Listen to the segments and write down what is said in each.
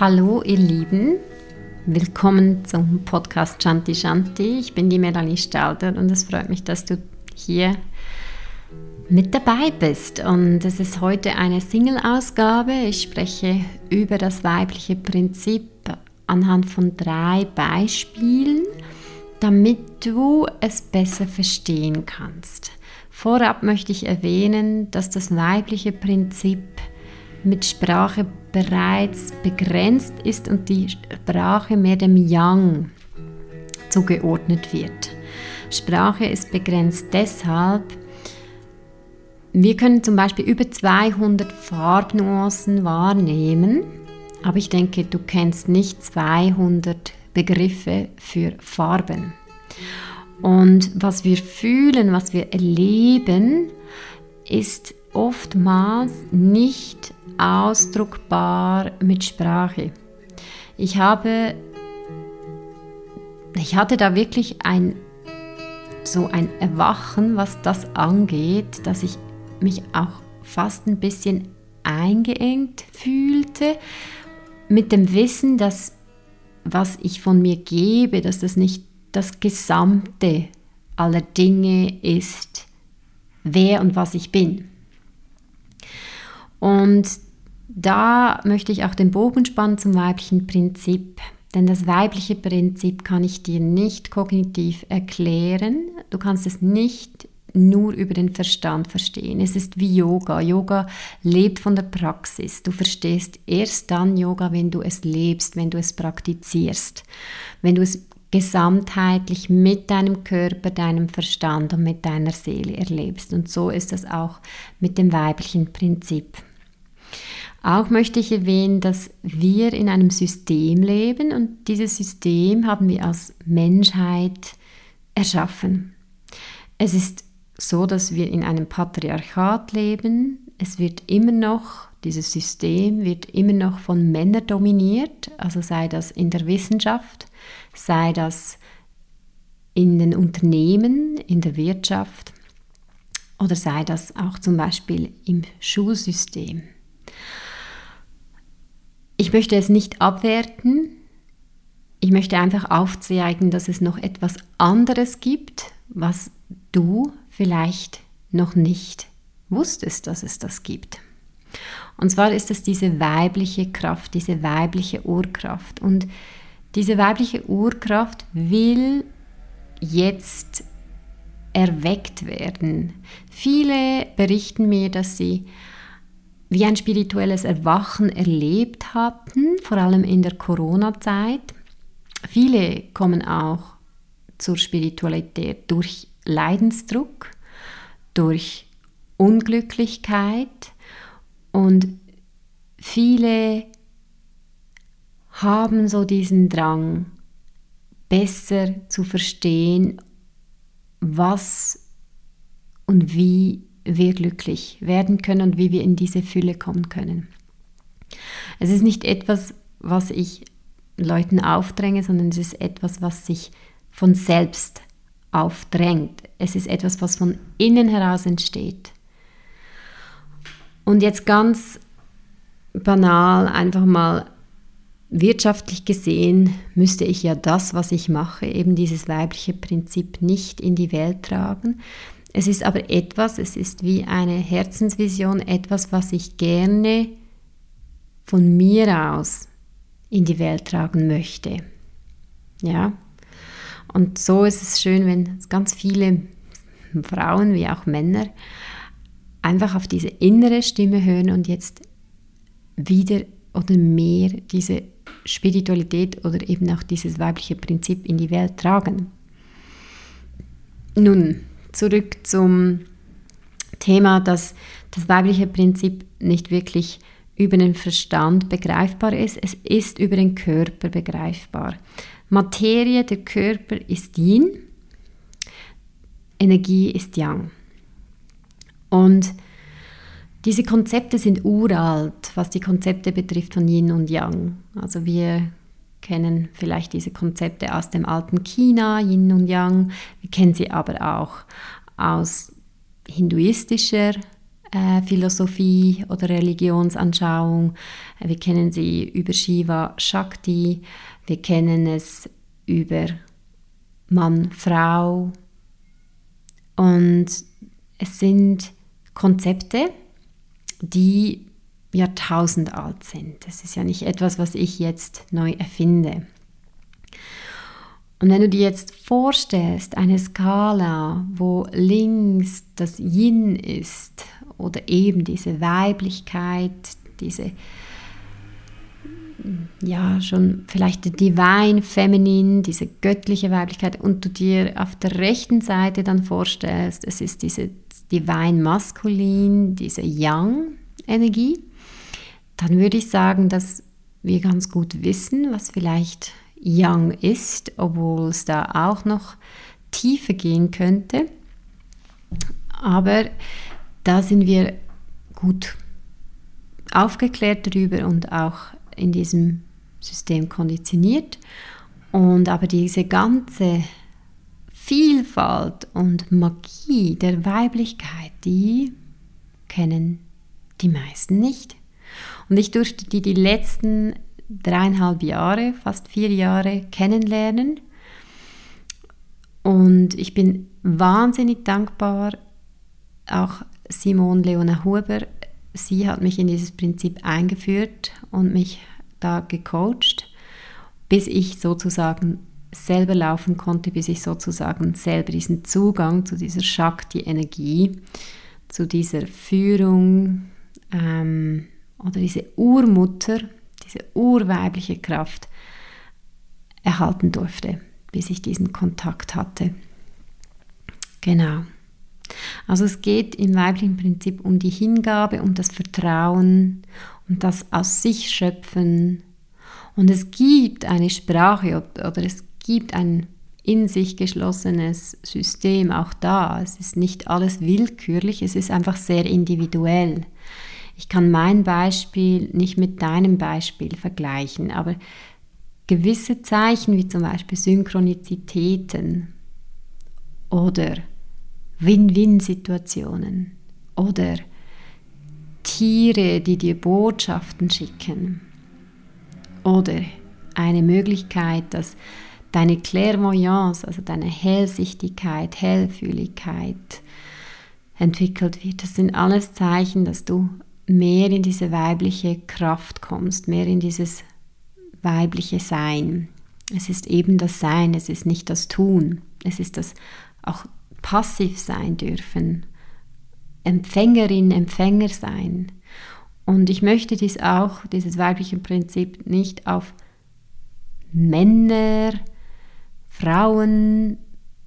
Hallo ihr Lieben, willkommen zum Podcast Shanti Shanti. Ich bin die Melanie Stalder und es freut mich, dass du hier mit dabei bist. Und es ist heute eine Single-Ausgabe. Ich spreche über das weibliche Prinzip anhand von drei Beispielen, damit du es besser verstehen kannst. Vorab möchte ich erwähnen, dass das weibliche Prinzip mit Sprache bereits begrenzt ist und die Sprache mehr dem Yang zugeordnet wird. Sprache ist begrenzt deshalb, wir können zum Beispiel über 200 Farbnuancen wahrnehmen, aber ich denke, du kennst nicht 200 Begriffe für Farben. Und was wir fühlen, was wir erleben, ist oftmals nicht ausdruckbar mit Sprache. Ich habe, ich hatte da wirklich ein, so ein Erwachen, was das angeht, dass ich mich auch fast ein bisschen eingeengt fühlte mit dem Wissen, dass was ich von mir gebe, dass das nicht das Gesamte aller Dinge ist, wer und was ich bin. Und da möchte ich auch den Bogen spannen zum weiblichen Prinzip. Denn das weibliche Prinzip kann ich dir nicht kognitiv erklären. Du kannst es nicht nur über den Verstand verstehen. Es ist wie Yoga. Yoga lebt von der Praxis. Du verstehst erst dann Yoga, wenn du es lebst, wenn du es praktizierst, wenn du es gesamtheitlich mit deinem Körper, deinem Verstand und mit deiner Seele erlebst. Und so ist es auch mit dem weiblichen Prinzip. Auch möchte ich erwähnen, dass wir in einem System leben und dieses System haben wir als Menschheit erschaffen. Es ist so, dass wir in einem Patriarchat leben. Es wird immer noch, dieses System wird immer noch von Männern dominiert, also sei das in der Wissenschaft, sei das in den Unternehmen, in der Wirtschaft oder sei das auch zum Beispiel im Schulsystem. Ich möchte es nicht abwerten. Ich möchte einfach aufzeigen, dass es noch etwas anderes gibt, was du vielleicht noch nicht wusstest, dass es das gibt. Und zwar ist es diese weibliche Kraft, diese weibliche Urkraft. Und diese weibliche Urkraft will jetzt erweckt werden. Viele berichten mir, dass sie wie ein spirituelles Erwachen erlebt hatten, vor allem in der Corona-Zeit. Viele kommen auch zur Spiritualität durch Leidensdruck, durch Unglücklichkeit und viele haben so diesen Drang, besser zu verstehen, was und wie wir glücklich werden können und wie wir in diese Fülle kommen können. Es ist nicht etwas, was ich Leuten aufdränge, sondern es ist etwas, was sich von selbst aufdrängt. Es ist etwas, was von innen heraus entsteht. Und jetzt ganz banal, einfach mal wirtschaftlich gesehen, müsste ich ja das, was ich mache, eben dieses weibliche Prinzip nicht in die Welt tragen. Es ist aber etwas, es ist wie eine Herzensvision, etwas, was ich gerne von mir aus in die Welt tragen möchte. Ja. Und so ist es schön, wenn ganz viele Frauen wie auch Männer einfach auf diese innere Stimme hören und jetzt wieder oder mehr diese Spiritualität oder eben auch dieses weibliche Prinzip in die Welt tragen. Nun, zurück zum Thema, dass das weibliche Prinzip nicht wirklich über den Verstand begreifbar ist. Es ist über den Körper begreifbar. Materie, der Körper ist Yin, Energie ist Yang. Und diese Konzepte sind uralt, was die Konzepte betrifft von Yin und Yang. Also wir kennen vielleicht diese Konzepte aus dem alten China, Yin und Yang. Wir kennen sie aber auch aus hinduistischer äh, Philosophie oder Religionsanschauung. Wir kennen sie über Shiva Shakti, wir kennen es über Mann, Frau. Und es sind Konzepte, die Jahrtausend alt sind. Das ist ja nicht etwas, was ich jetzt neu erfinde. Und wenn du dir jetzt vorstellst, eine Skala, wo links das Yin ist oder eben diese Weiblichkeit, diese ja schon vielleicht Divine Feminine, diese göttliche Weiblichkeit und du dir auf der rechten Seite dann vorstellst, es ist diese Divine Maskulin, diese Yang Energie, dann würde ich sagen, dass wir ganz gut wissen, was vielleicht Young ist, obwohl es da auch noch tiefer gehen könnte. Aber da sind wir gut aufgeklärt darüber und auch in diesem System konditioniert. Und aber diese ganze Vielfalt und Magie der Weiblichkeit, die kennen die meisten nicht. Und ich durfte die die letzten dreieinhalb Jahre, fast vier Jahre kennenlernen. Und ich bin wahnsinnig dankbar, auch Simone Leona Huber, sie hat mich in dieses Prinzip eingeführt und mich da gecoacht, bis ich sozusagen selber laufen konnte, bis ich sozusagen selber diesen Zugang zu dieser Shakti-Energie, zu dieser Führung ähm, oder diese Urmutter diese urweibliche Kraft erhalten durfte, bis ich diesen Kontakt hatte. Genau. Also es geht im weiblichen Prinzip um die Hingabe, um das Vertrauen, um das aus sich schöpfen. Und es gibt eine Sprache oder es gibt ein in sich geschlossenes System auch da. Es ist nicht alles willkürlich, es ist einfach sehr individuell. Ich kann mein Beispiel nicht mit deinem Beispiel vergleichen, aber gewisse Zeichen wie zum Beispiel Synchronizitäten oder Win-Win-Situationen oder Tiere, die dir Botschaften schicken oder eine Möglichkeit, dass deine Clairvoyance, also deine Hellsichtigkeit, Hellfühligkeit entwickelt wird. Das sind alles Zeichen, dass du mehr in diese weibliche Kraft kommst, mehr in dieses weibliche Sein. Es ist eben das Sein, es ist nicht das Tun, es ist das auch passiv sein dürfen, Empfängerin, Empfänger sein. Und ich möchte dies auch, dieses weibliche Prinzip, nicht auf Männer, Frauen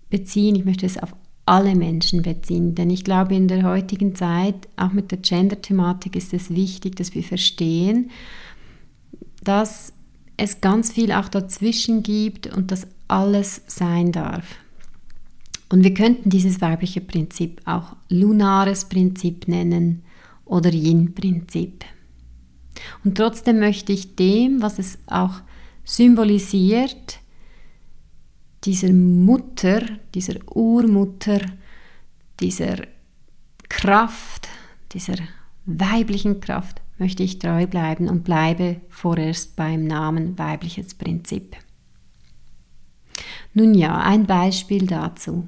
beziehen, ich möchte es auf alle Menschen beziehen. Denn ich glaube, in der heutigen Zeit, auch mit der Gender-Thematik, ist es wichtig, dass wir verstehen, dass es ganz viel auch dazwischen gibt und dass alles sein darf. Und wir könnten dieses weibliche Prinzip auch lunares Prinzip nennen oder Yin-Prinzip. Und trotzdem möchte ich dem, was es auch symbolisiert, dieser Mutter, dieser Urmutter, dieser Kraft, dieser weiblichen Kraft möchte ich treu bleiben und bleibe vorerst beim Namen weibliches Prinzip. Nun ja, ein Beispiel dazu.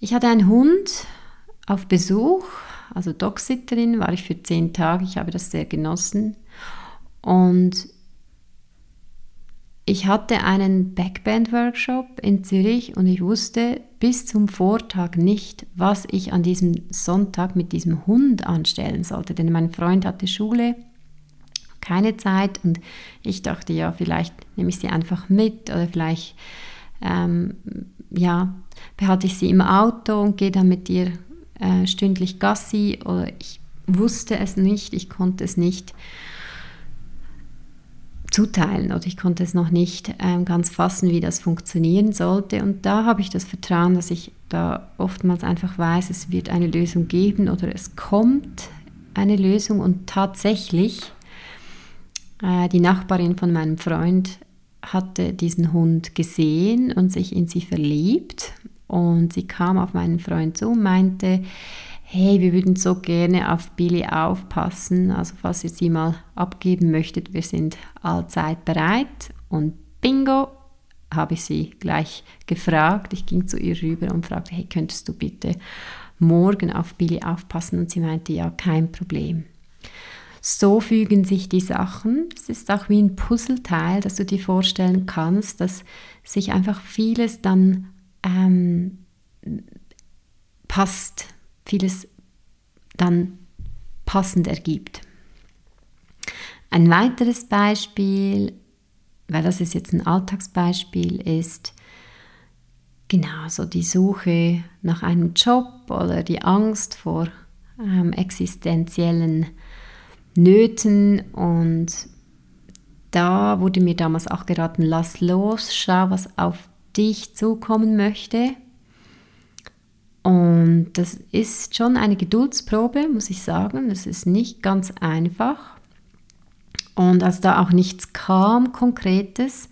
Ich hatte einen Hund auf Besuch, also Dogsitterin war ich für zehn Tage, ich habe das sehr genossen und ich hatte einen Backband-Workshop in Zürich und ich wusste bis zum Vortag nicht, was ich an diesem Sonntag mit diesem Hund anstellen sollte. Denn mein Freund hatte Schule, keine Zeit und ich dachte, ja, vielleicht nehme ich sie einfach mit oder vielleicht ähm, ja, behalte ich sie im Auto und gehe dann mit ihr äh, stündlich Gassi oder ich wusste es nicht, ich konnte es nicht zuteilen oder ich konnte es noch nicht ähm, ganz fassen, wie das funktionieren sollte. Und da habe ich das Vertrauen, dass ich da oftmals einfach weiß, es wird eine Lösung geben oder es kommt eine Lösung. Und tatsächlich, äh, die Nachbarin von meinem Freund hatte diesen Hund gesehen und sich in sie verliebt. Und sie kam auf meinen Freund zu und meinte, hey, wir würden so gerne auf Billy aufpassen, also falls ihr sie mal abgeben möchtet, wir sind allzeit bereit und bingo, habe ich sie gleich gefragt. Ich ging zu ihr rüber und fragte, hey, könntest du bitte morgen auf Billy aufpassen? Und sie meinte, ja, kein Problem. So fügen sich die Sachen. Es ist auch wie ein Puzzleteil, dass du dir vorstellen kannst, dass sich einfach vieles dann ähm, passt, vieles dann passend ergibt. Ein weiteres Beispiel, weil das ist jetzt ein Alltagsbeispiel, ist genau so die Suche nach einem Job oder die Angst vor ähm, existenziellen Nöten und da wurde mir damals auch geraten, lass los, schau, was auf dich zukommen möchte. Und das ist schon eine Geduldsprobe, muss ich sagen. Das ist nicht ganz einfach. Und als da auch nichts kam, konkretes,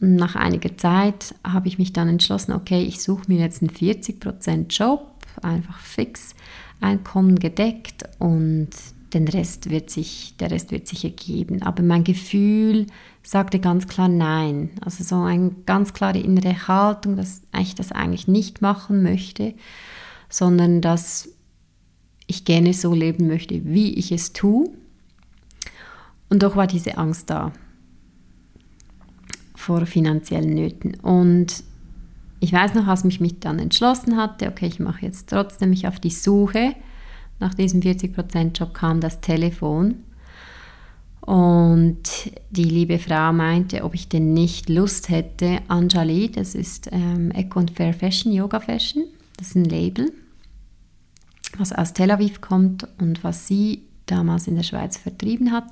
nach einiger Zeit habe ich mich dann entschlossen, okay, ich suche mir jetzt einen 40% Job, einfach fix, Einkommen gedeckt und den Rest wird sich, der Rest wird sich ergeben. Aber mein Gefühl sagte ganz klar Nein. Also so eine ganz klare innere Haltung, dass ich das eigentlich nicht machen möchte, sondern dass ich gerne so leben möchte, wie ich es tue. Und doch war diese Angst da. Vor finanziellen Nöten. Und ich weiß noch, als ich mich dann entschlossen hatte, okay, ich mache jetzt trotzdem mich auf die Suche. Nach diesem 40%-Job kam das Telefon. Und die liebe Frau meinte, ob ich denn nicht Lust hätte, Anjali, das ist ähm, Eco und Fair Fashion, Yoga Fashion, das ist ein Label, was aus Tel Aviv kommt und was sie damals in der Schweiz vertrieben hat,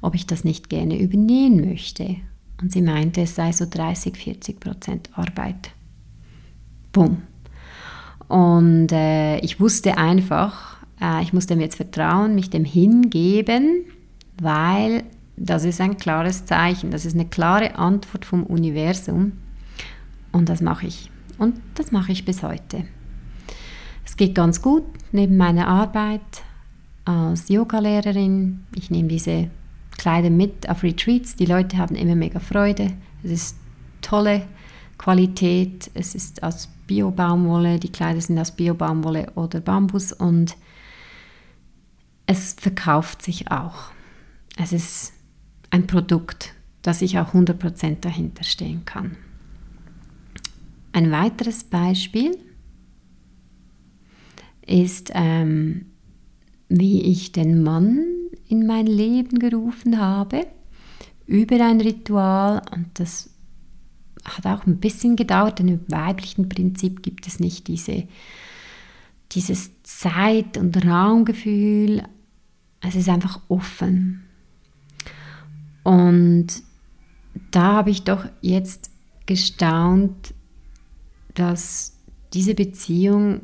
ob ich das nicht gerne übernehmen möchte. Und sie meinte, es sei so 30, 40 Prozent Arbeit. Bumm. Und äh, ich wusste einfach, äh, ich muss dem jetzt vertrauen, mich dem hingeben, weil das ist ein klares Zeichen, das ist eine klare Antwort vom Universum und das mache ich. Und das mache ich bis heute. Es geht ganz gut neben meiner Arbeit als Yogalehrerin. Ich nehme diese Kleider mit auf Retreats. Die Leute haben immer mega Freude. Es ist tolle Qualität. Es ist aus Bio-Baumwolle. Die Kleider sind aus Bio-Baumwolle oder Bambus und es verkauft sich auch. Es ist ein Produkt, dass ich auch 100% dahinter stehen kann. Ein weiteres Beispiel ist, ähm, wie ich den Mann in mein Leben gerufen habe über ein Ritual und das hat auch ein bisschen gedauert, denn im weiblichen Prinzip gibt es nicht diese, dieses Zeit- und Raumgefühl, es ist einfach offen. Und da habe ich doch jetzt gestaunt, dass diese Beziehung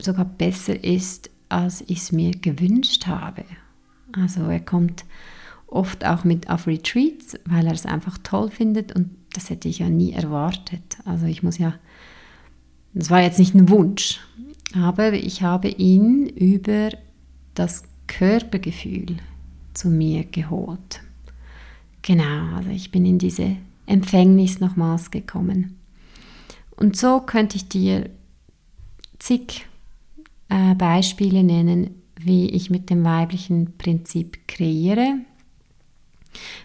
sogar besser ist, als ich es mir gewünscht habe. Also er kommt oft auch mit auf Retreats, weil er es einfach toll findet und das hätte ich ja nie erwartet. Also ich muss ja, das war jetzt nicht ein Wunsch, aber ich habe ihn über das Körpergefühl zu mir geholt. Genau, also ich bin in diese Empfängnis nochmals gekommen. Und so könnte ich dir zig äh, Beispiele nennen, wie ich mit dem weiblichen Prinzip kreiere.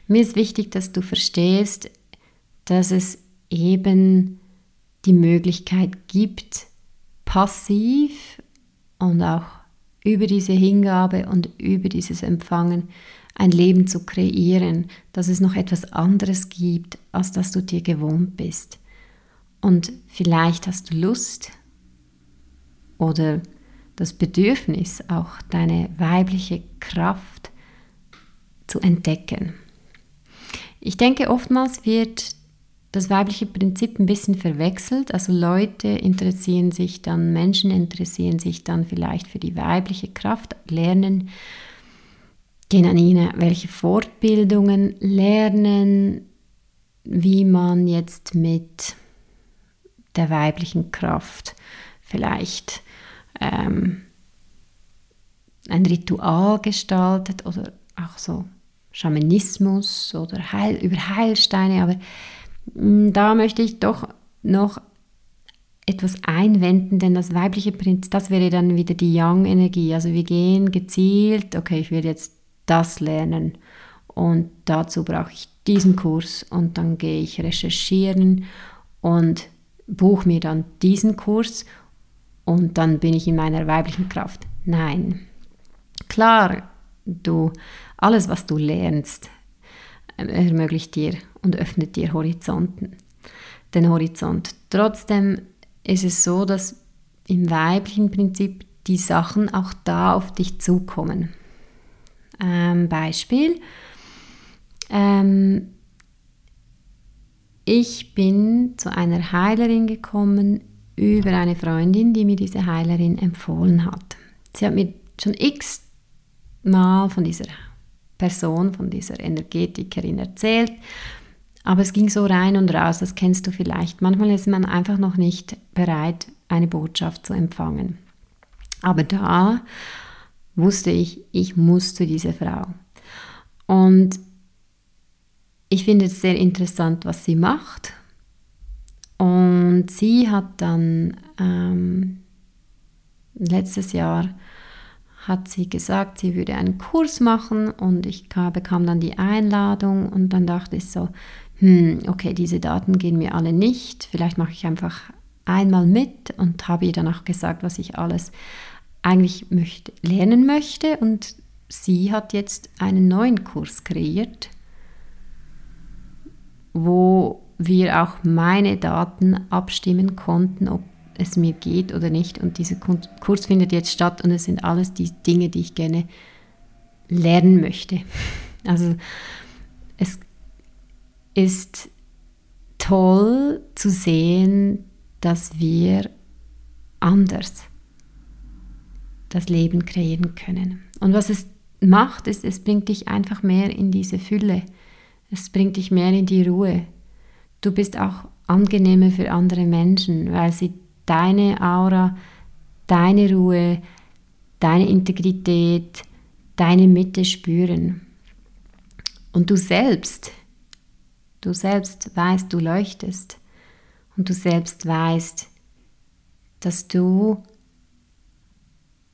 Mir ist wichtig, dass du verstehst, dass es eben die Möglichkeit gibt, passiv und auch über diese Hingabe und über dieses Empfangen ein Leben zu kreieren, dass es noch etwas anderes gibt, als dass du dir gewohnt bist. Und vielleicht hast du Lust oder das Bedürfnis, auch deine weibliche Kraft zu entdecken. Ich denke, oftmals wird das weibliche Prinzip ein bisschen verwechselt. Also Leute interessieren sich dann, Menschen interessieren sich dann vielleicht für die weibliche Kraft, lernen, gehen an ihnen welche Fortbildungen, lernen, wie man jetzt mit der weiblichen Kraft vielleicht ähm, ein Ritual gestaltet oder auch so Schamanismus oder Heil, über Heilsteine, aber mm, da möchte ich doch noch etwas einwenden, denn das weibliche Prinzip, das wäre dann wieder die Yang-Energie. Also wir gehen gezielt, okay, ich will jetzt das lernen und dazu brauche ich diesen Kurs und dann gehe ich recherchieren und buche mir dann diesen Kurs und dann bin ich in meiner weiblichen Kraft. Nein. Klar, du, alles, was du lernst, ermöglicht dir und öffnet dir Horizonten, den Horizont. Trotzdem ist es so, dass im weiblichen Prinzip die Sachen auch da auf dich zukommen. Ähm, Beispiel. Ähm, ich bin zu einer Heilerin gekommen über eine Freundin, die mir diese Heilerin empfohlen hat. Sie hat mir schon x Mal von dieser Person, von dieser Energetikerin erzählt aber es ging so rein und raus, das kennst du vielleicht. Manchmal ist man einfach noch nicht bereit, eine Botschaft zu empfangen. Aber da wusste ich, ich muss zu dieser Frau. Und ich finde es sehr interessant, was sie macht. Und sie hat dann ähm, letztes Jahr hat sie gesagt, sie würde einen Kurs machen und ich bekam dann die Einladung und dann dachte ich so, hm, okay, diese Daten gehen mir alle nicht, vielleicht mache ich einfach einmal mit und habe ihr dann auch gesagt, was ich alles eigentlich möchte, lernen möchte und sie hat jetzt einen neuen Kurs kreiert, wo wir auch meine Daten abstimmen konnten, ob es mir geht oder nicht. Und dieser Kurs findet jetzt statt und es sind alles die Dinge, die ich gerne lernen möchte. Also es ist toll zu sehen, dass wir anders das Leben kreieren können. Und was es macht, ist, es bringt dich einfach mehr in diese Fülle. Es bringt dich mehr in die Ruhe. Du bist auch angenehmer für andere Menschen, weil sie deine Aura, deine Ruhe, deine Integrität, deine Mitte spüren. Und du selbst Du selbst weißt, du leuchtest und du selbst weißt, dass du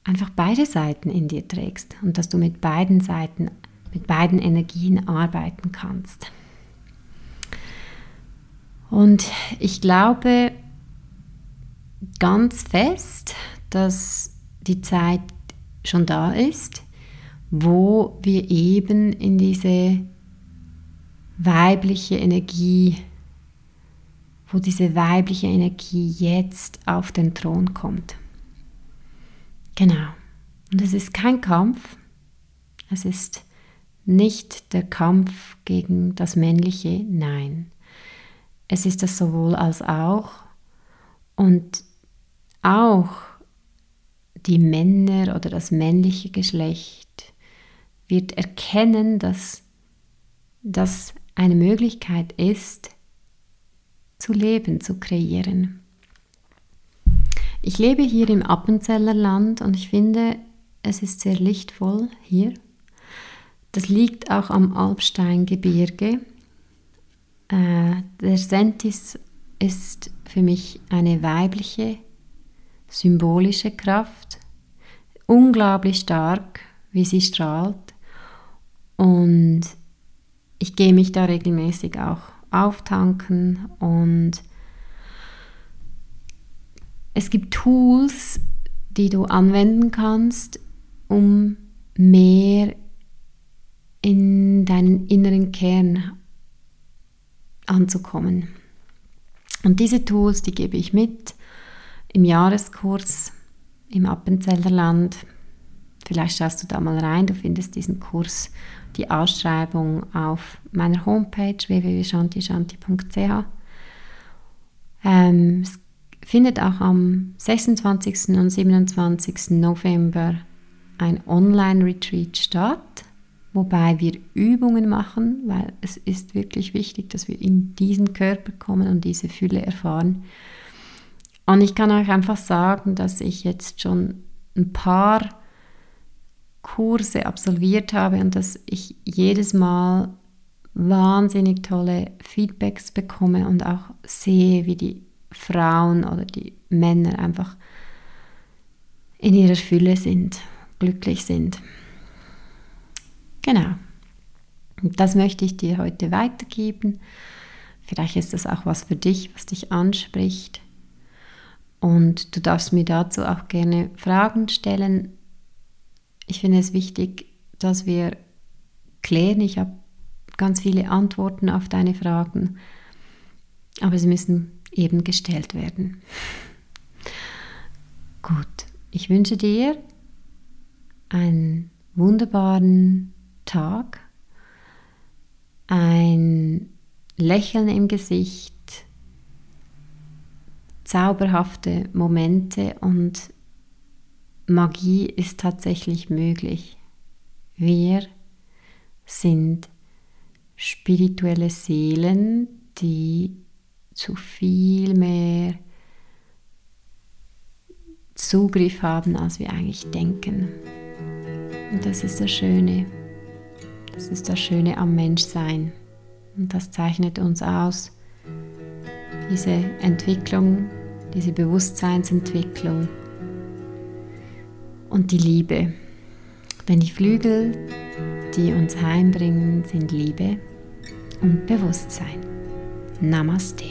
einfach beide Seiten in dir trägst und dass du mit beiden Seiten, mit beiden Energien arbeiten kannst. Und ich glaube ganz fest, dass die Zeit schon da ist, wo wir eben in diese weibliche Energie, wo diese weibliche Energie jetzt auf den Thron kommt. Genau. Und es ist kein Kampf, es ist nicht der Kampf gegen das Männliche, nein. Es ist das sowohl als auch und auch die Männer oder das männliche Geschlecht wird erkennen, dass das eine Möglichkeit ist, zu leben, zu kreieren. Ich lebe hier im Appenzeller Land und ich finde, es ist sehr lichtvoll hier. Das liegt auch am Alpsteingebirge. Äh, der Sentis ist für mich eine weibliche, symbolische Kraft, unglaublich stark, wie sie strahlt. Und ich gehe mich da regelmäßig auch auftanken und es gibt Tools, die du anwenden kannst, um mehr in deinen inneren Kern anzukommen. Und diese Tools, die gebe ich mit im Jahreskurs im Appenzeller Land. Vielleicht schaust du da mal rein, du findest diesen Kurs die Ausschreibung auf meiner Homepage www.shantishanti.ch. Ähm, es findet auch am 26. und 27. November ein Online-Retreat statt, wobei wir Übungen machen, weil es ist wirklich wichtig, dass wir in diesen Körper kommen und diese Fülle erfahren. Und ich kann euch einfach sagen, dass ich jetzt schon ein paar Kurse absolviert habe und dass ich jedes Mal wahnsinnig tolle Feedbacks bekomme und auch sehe, wie die Frauen oder die Männer einfach in ihrer Fülle sind, glücklich sind. Genau. Und das möchte ich dir heute weitergeben. Vielleicht ist das auch was für dich, was dich anspricht. Und du darfst mir dazu auch gerne Fragen stellen. Ich finde es wichtig, dass wir klären. Ich habe ganz viele Antworten auf deine Fragen, aber sie müssen eben gestellt werden. Gut, ich wünsche dir einen wunderbaren Tag, ein Lächeln im Gesicht, zauberhafte Momente und Magie ist tatsächlich möglich. Wir sind spirituelle Seelen, die zu viel mehr Zugriff haben, als wir eigentlich denken. Und das ist das Schöne. Das ist das Schöne am Menschsein. Und das zeichnet uns aus. Diese Entwicklung, diese Bewusstseinsentwicklung und die Liebe. Denn die Flügel, die uns heimbringen, sind Liebe und Bewusstsein. Namaste.